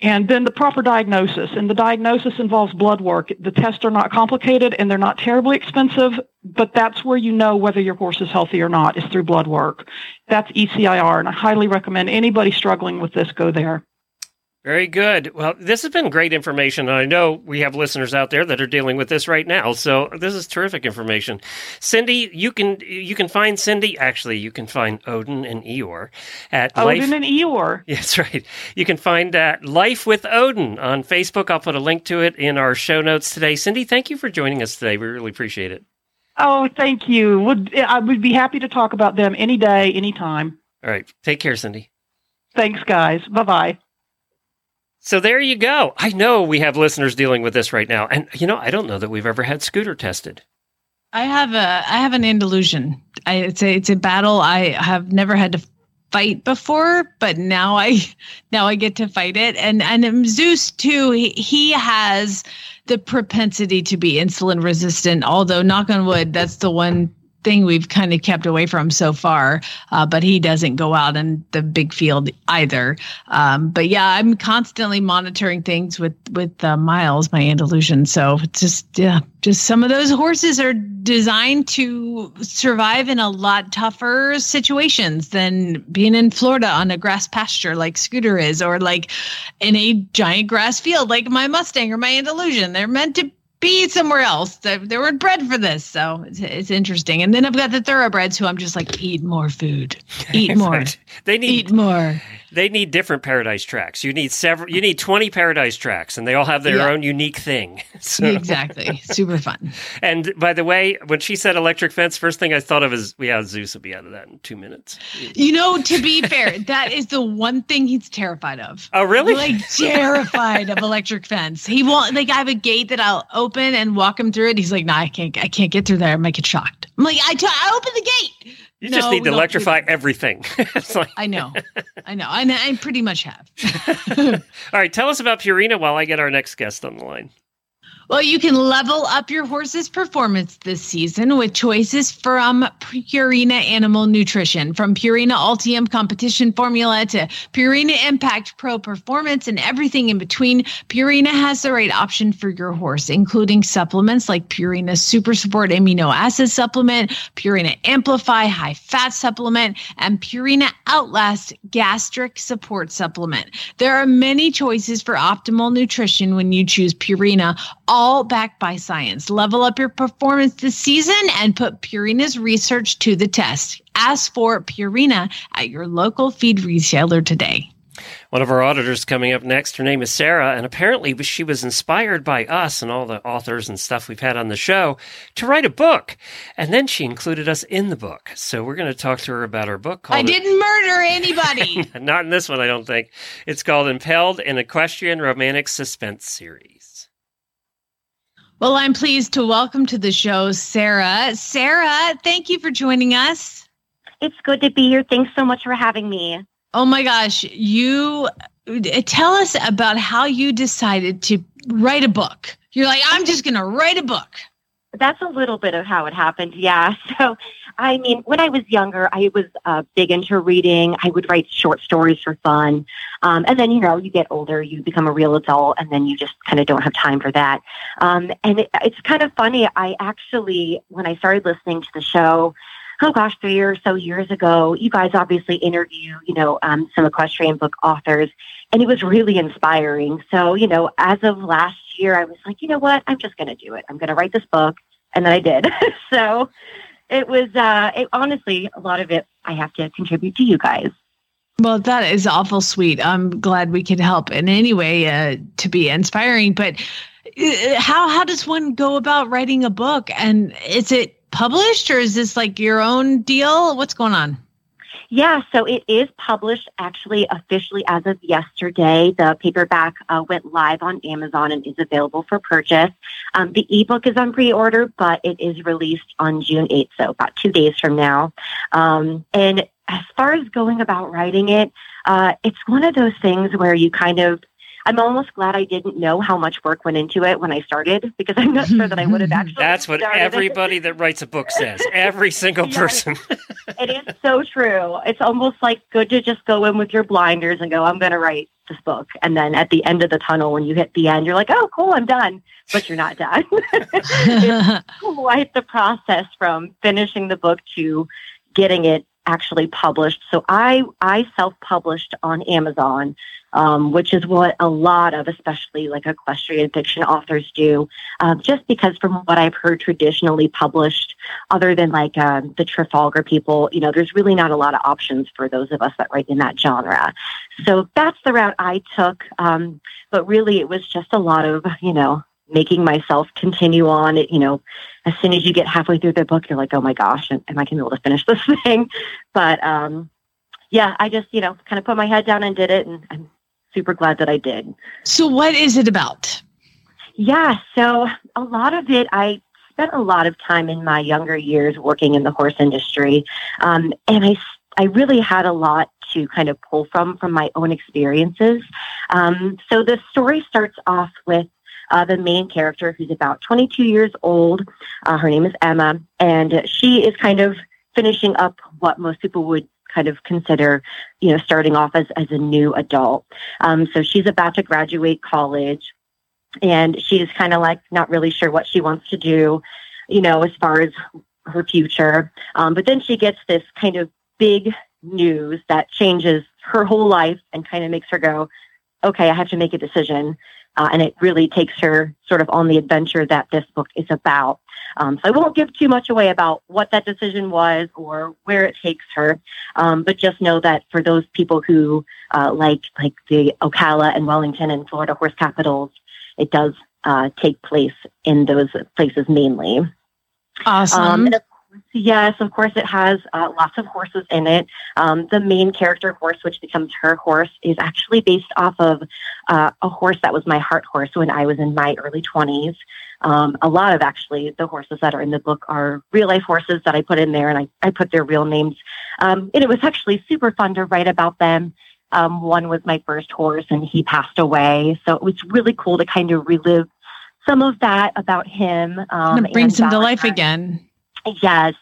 And then the proper diagnosis. And the diagnosis involves blood work. The tests are not complicated and they're not terribly expensive, but that's where you know whether your horse is healthy or not, is through blood work. That's ECIR, and I highly recommend anybody struggling with this go there. Very good. Well, this has been great information. I know we have listeners out there that are dealing with this right now, so this is terrific information. Cindy, you can you can find Cindy. Actually, you can find Odin and Eeyore at Life. Odin and Eeyore. [laughs] Yes, right. You can find uh, Life with Odin on Facebook. I'll put a link to it in our show notes today. Cindy, thank you for joining us today. We really appreciate it. Oh, thank you. Would I would be happy to talk about them any day, anytime. All right. Take care, Cindy. Thanks, guys. Bye bye. So there you go. I know we have listeners dealing with this right now, and you know I don't know that we've ever had Scooter tested. I have a I have an Andalusian. I, it's a it's a battle I have never had to fight before, but now I [laughs] now I get to fight it. And and Zeus too. He, he has the propensity to be insulin resistant. Although knock on wood, that's the one thing we've kind of kept away from so far. Uh, but he doesn't go out in the big field either. Um, but yeah, I'm constantly monitoring things with with uh, Miles, my Andalusian. So it's just yeah, just some of those horses are designed to survive in a lot tougher situations than being in Florida on a grass pasture like Scooter is, or like in a giant grass field like my Mustang or my Andalusian. They're meant to be somewhere else. They, they weren't bred for this, so it's, it's interesting. And then I've got the thoroughbreds who I'm just like, eat more food, eat [laughs] more, they need eat more. They need different paradise tracks. You need several. You need twenty paradise tracks, and they all have their Yeah. own unique thing. [laughs] So, [laughs] Exactly, super fun. and by the way, when she said electric fence, first thing I thought of is, yeah, Zeus will be out of that in two minutes. You know, to be fair, that is the one thing he's terrified of. Oh, really? Like terrified of electric fence. He won't like I have a gate that I'll open and walk him through it. He's like, nah, I can't I can't get through there. I might get shocked. I'm like, I, t- I open the gate. You No, just need to electrify everything. [laughs] like, I know. I know. And I pretty much have. [laughs] all right, tell us about Purina while I get our next guest on the line. Well, you can level up your horse's performance this season with choices from Purina Animal Nutrition. From Purina Ultium Competition Formula to Purina Impact Pro Performance and everything in between, Purina has the right option for your horse, including supplements like Purina Super Support Amino Acid Supplement, Purina Amplify High Fat Supplement, and Purina Outlast Gastric Support Supplement. There are many choices for optimal nutrition when you choose Purina, all backed by science. Level up your performance this season and put Purina's research to the test. Ask for Purina at your local feed retailer today. One of our auditors coming up next. Her name is Sarah, and apparently she was inspired by us and all the authors and stuff we've had on the show to write a book. And then she included us in the book. So we're going to talk to her about her book called I didn't murder anybody. [laughs] Not in this one, I don't think. It's called Impelled an Equestrian Romantic Suspense Series. Well, I'm pleased to welcome to the show Sarah. Sarah, thank you for joining us. It's good to be here. Thanks so much for having me. Oh my gosh, you uh, tell us about how you decided to write a book. You're like, I'm just going to write a book. That's a little bit of how it happened. Yeah. [laughs] So, I mean, when I was younger, I was uh, big into reading. I would write short stories for fun. Um, and then, you know, you get older, you become a real adult, and then you just kind of don't have time for that. Um, and it, it's kind of funny. I actually, when I started listening to the show, oh gosh, three or so years ago, you guys obviously interview, you know, um, some equestrian book authors, and it was really inspiring. So, you know, as of last year, I was like, you know what, I'm just going to do it. I'm going to write this book, and then I did. [laughs] so, it was uh, it, honestly a lot of it. I have to contribute to you guys. Well, that is awful sweet. I'm glad we could help in any way uh, to be inspiring. But uh, how how does one go about writing a book? And is it published or is this like your own deal? What's going on? Yeah, so it is published actually officially as of yesterday. The paperback uh, went live on Amazon and is available for purchase. Um, the ebook is on pre-order, but it is released on June 8th, so about two days from now. Um, and as far as going about writing it, uh, it's one of those things where you kind of I'm almost glad I didn't know how much work went into it when I started because I'm not sure that I would have [laughs] actually. That's what started it. everybody that writes a book says. Every single Yeah. person. [laughs] It is so true. It's almost like good to just go in with your blinders and go, I'm going to write this book. And then at the end of the tunnel, when you hit the end, you're like, oh, cool, I'm done. But you're not done. [laughs] it's quite the process from finishing the book to getting it actually published. So I, I self-published on Amazon, um, which is what a lot of, especially like equestrian fiction authors do, um, just because from what I've heard traditionally published, other than like um, the Trafalgar people, you know, there's really not a lot of options for those of us that write in that genre. So that's the route I took. Um, but really, it was just a lot of, you know, making myself continue on. You know, as soon as you get halfway through the book, you're like, oh my gosh, am am I going to be able to finish this [laughs] thing? But um, yeah, I just, you know, kind of put my head down and did it. And I'm super glad that I did. So, what is it about? Yeah, so a lot of it, I spent a lot of time in my younger years working in the horse industry, um, and I I really had a lot to kind of pull from from my own experiences. Um, so the story starts off with uh, the main character who's about 22 years old. Uh, her name is Emma, and she is kind of finishing up what most people would kind of consider, you know, starting off as, as a new adult. Um, so she's about to graduate college and she's kind of like not really sure what she wants to do, you know, as far as her future. Um, but then she gets this kind of big news that changes her whole life and kind of makes her go, okay, I have to make a decision. Uh, and it really takes her sort of on the adventure that this book is about. Um, so I won't give too much away about what that decision was or where it takes her, um, but just know that for those people who uh, like like the Ocala and Wellington and Florida horse capitals, it does uh, take place in those places mainly. Awesome. Um, and yes, of course, it has uh, lots of horses in it. Um, the main character horse, which becomes her horse, is actually based off of uh, a horse that was my heart horse when I was in my early 20s. Um, a lot of actually the horses that are in the book are real life horses that I put in there, and I, I put their real names. Um, and it was actually super fun to write about them. Um, one was my first horse, and he passed away. So it was really cool to kind of relive some of that about him. Um, and it brings him to life again. Yes.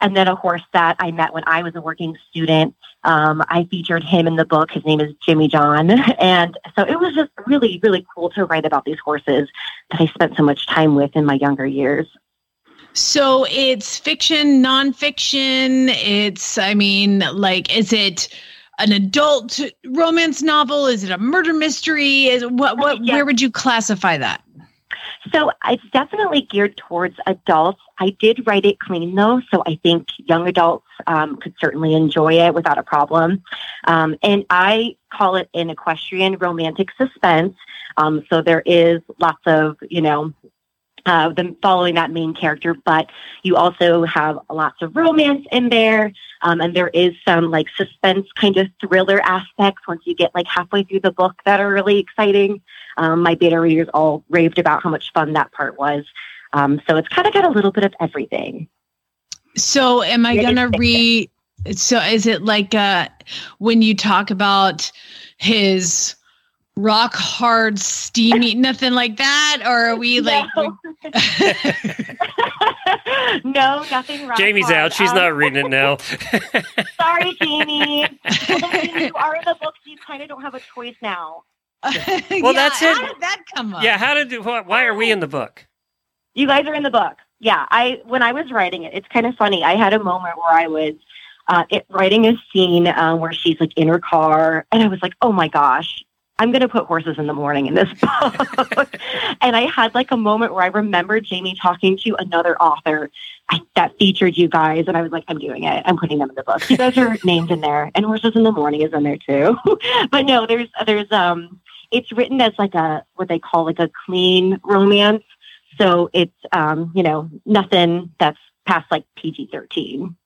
And then a horse that I met when I was a working student. Um, I featured him in the book. His name is Jimmy John. [laughs] And so it was just really, really cool to write about these horses that I spent so much time with in my younger years. So it's fiction, nonfiction. It's, I mean, like, is it an adult romance novel? Is it a murder mystery? Is what? What? Where would you classify that? So it's definitely geared towards adults. I did write it clean though, so I think young adults um, could certainly enjoy it without a problem. Um, and I call it an equestrian romantic suspense. Um, so there is lots of, you know, uh, them following that main character, but you also have lots of romance in there. Um, and there is some like suspense kind of thriller aspects once you get like halfway through the book that are really exciting. Um, my beta readers all raved about how much fun that part was. Um, so it's kind of got a little bit of everything. So am I gonna fiction. read? So is it like uh, when you talk about his rock hard steamy [laughs] nothing like that, or are we like? no, [laughs] [laughs] no nothing wrong. Jamie's out. She's not reading it now. Sorry, Jamie. You are in the book, so you kind of don't have a choice now. well, that's it How it. did that come up? yeah, how did wh- why are we in the book? You guys are in the book. Yeah, I when I was writing it, it's kind of funny. I had a moment where I was uh, it, writing a scene uh, where she's like in her car, and I was like, "Oh my gosh, I'm going to put horses in the morning in this [laughs] book." and I had like a moment where I remembered Jamie talking to another author that featured you guys, and I was like, "I'm doing it. I'm putting them in the book. You guys are named in there, and horses in the morning is in there too." [laughs] but no, there's there's um, it's written as like a what they call like a clean romance. So it's um, you know, nothing that's past like PG thirteen.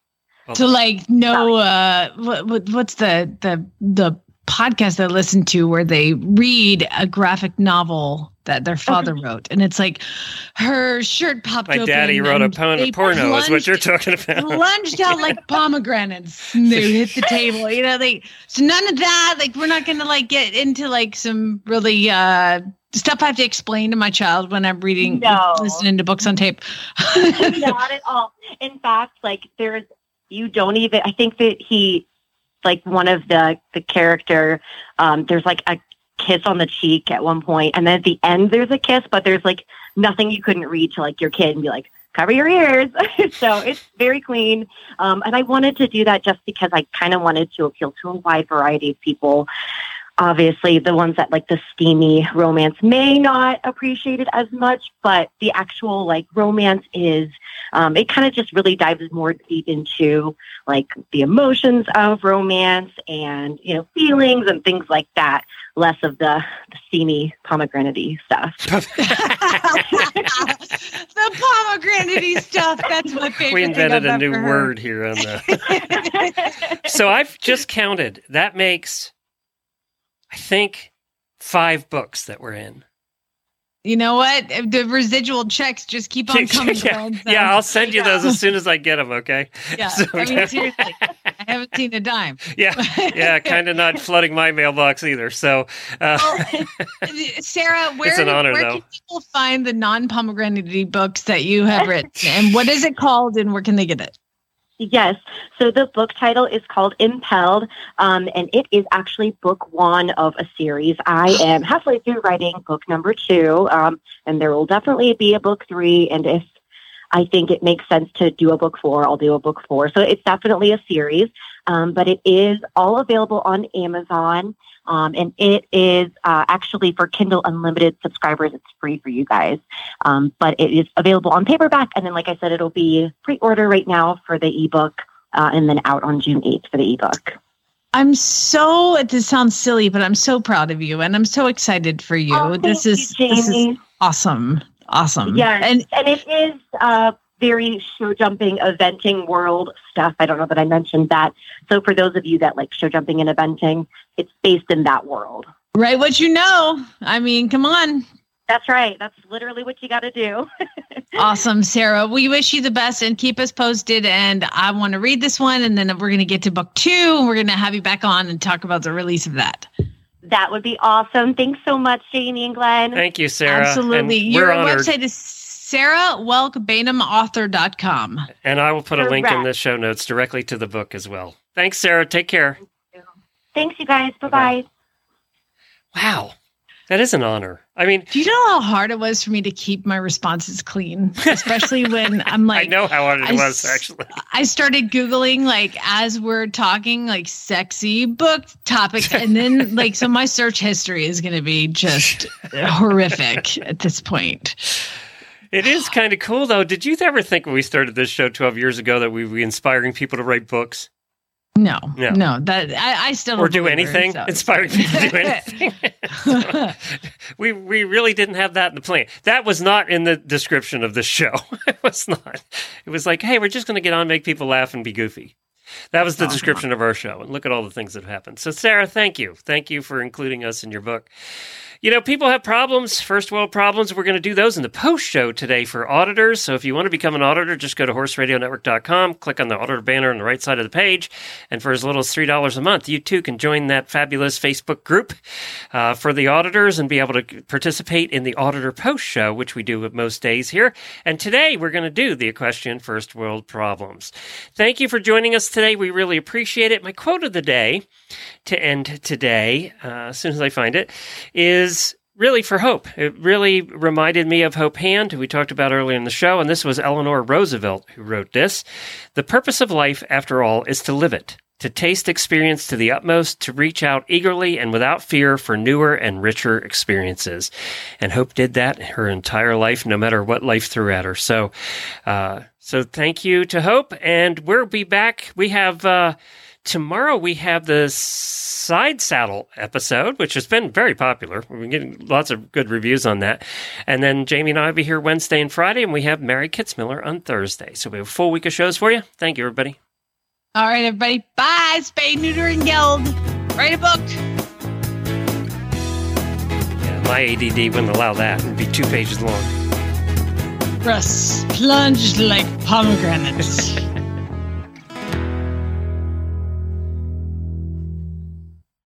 So like no uh what, what what's the the the podcast that I listen to where they read a graphic novel that their father wrote and it's like her shirt popped My open daddy wrote a and pon- they porno, is what you're talking about. lunged out like [laughs] pomegranates and they hit the table you know they so none of that like we're not gonna like get into like some really uh stuff i have to explain to my child when i'm reading No. listening to books on tape Not at all. In fact, like there's you don't even I think that he like one of the the character, um, there's like a kiss on the cheek at one point, and then at the end there's a kiss, but there's like nothing you couldn't read to like your kid and be like, cover your ears. [laughs] so it's very clean. Um, and I wanted to do that just because I kind of wanted to appeal to a wide variety of people. Obviously, the ones that like the steamy romance may not appreciate it as much, but the actual like romance is, um, it kind of just really dives more deep into like the emotions of romance and, you know, feelings and things like that, less of the, the steamy pomegranate stuff. [laughs] the pomegranate stuff that's my favorite we thing invented I've a new heard. word here on the. so I've just counted. That makes, I think, five books that we're in. You know what? The residual checks just keep on coming. yeah, Glenn, so- yeah, I'll send you those as soon as I get them. Okay. [laughs] Yeah, [laughs] So- I mean seriously, I haven't seen a dime. [laughs] Yeah, yeah, kind of not flooding my mailbox either. So, uh, Sarah, where, an honor, where though. can people find the non-pomegranate books that you have written, and what is it called, and where can they get it? Yes. So the book title is called Impelled, um, and it is actually book one of a series. I am halfway through writing book number two, um, and there will definitely be a book three. And if I think it makes sense to do a book four, I'll do a book four. So it's definitely a series, um, but it is all available on Amazon. Um, and it is uh, actually for Kindle Unlimited subscribers. It's free for you guys. Um, but it is available on paperback. And then, like I said, it'll be pre order right now for the ebook uh, and then out on June 8th for the ebook. I'm so. It this sounds silly, but I'm so proud of you, and I'm so excited for you. Oh, this is you, this is awesome, awesome. Yes. and And it is uh, very show jumping, eventing world stuff. I don't know that I mentioned that. So, for those of you that like show jumping and eventing, it's based in that world. Right, what you know. I mean, come on, That's right. That's literally what you got to do. [laughs] awesome, Sarah. We wish you the best, and keep us posted. And I want to read this one, and then we're going to get to book two, and we're going to have you back on and talk about the release of that. that would be awesome. Thanks so much, Jamie and Glenn. thank you, Sarah. Absolutely. And Your we're honored. website is sarahwelkbainhamauthor.com. And I will put a link in the show notes directly to the book as well. Thanks, Sarah. Take care. Thanks, you guys. Bye bye. Wow. That is an honor. I mean, Do you know how hard it was for me to keep my responses clean? Especially [laughs] when I'm like, I know how hard it I was, actually. I started Googling, like, as we're talking, like, sexy book topics. And then, [laughs] like, so my search history is going to be just horrific at this point. It is kind of cool, though. Did you ever think when we started this show 12 years ago that we'd be inspiring people to write books No, No. no, that I, I still or do her, anything? so. Inspiring people to do [laughs] anything. [laughs] we we really didn't have that in the plan. That was not in the description of the show. [laughs] it was not. It was like, hey, we're just going to get on, make people laugh, and be goofy. That was the uh-huh. description of our show. And look at all the things that have happened. So, Sarah, thank you. Thank you for including us in your book. You know, people have problems, first world problems. We're going to do those in the post show today for auditors. So if you want to become an auditor, just go to horseradionetwork.com, click on the auditor banner on the right side of the page. And for as little as $3 a month, you too can join that fabulous Facebook group uh, for the auditors and be able to participate in the auditor post show, which we do most days here. And today we're going to do the equestrian first world problems. Thank you for joining us today. We really appreciate it. My quote of the day to end today, uh, as soon as I find it, is really for Hope. It really reminded me of Hope Hand, who we talked about earlier in the show, and this was Eleanor Roosevelt who wrote this. The purpose of life, after all, is to live it. To taste experience to the utmost, to reach out eagerly and without fear for newer and richer experiences. And Hope did that her entire life, no matter what life threw at her. So, uh, so thank you to Hope, and we'll be back. We have, uh, tomorrow we have the side saddle episode, which has been very popular. We've been getting lots of good reviews on that. And then Jamie and I will be here Wednesday and Friday, and we have Mary Kitzmiller on Thursday. So we have a full week of shows for you. Thank you, everybody. All right, everybody. Bye. Spay, neuter, and geld. Write a book. Yeah, my ADD wouldn't allow that. It'd be two pages long. Russ plunged like pomegranates. [laughs]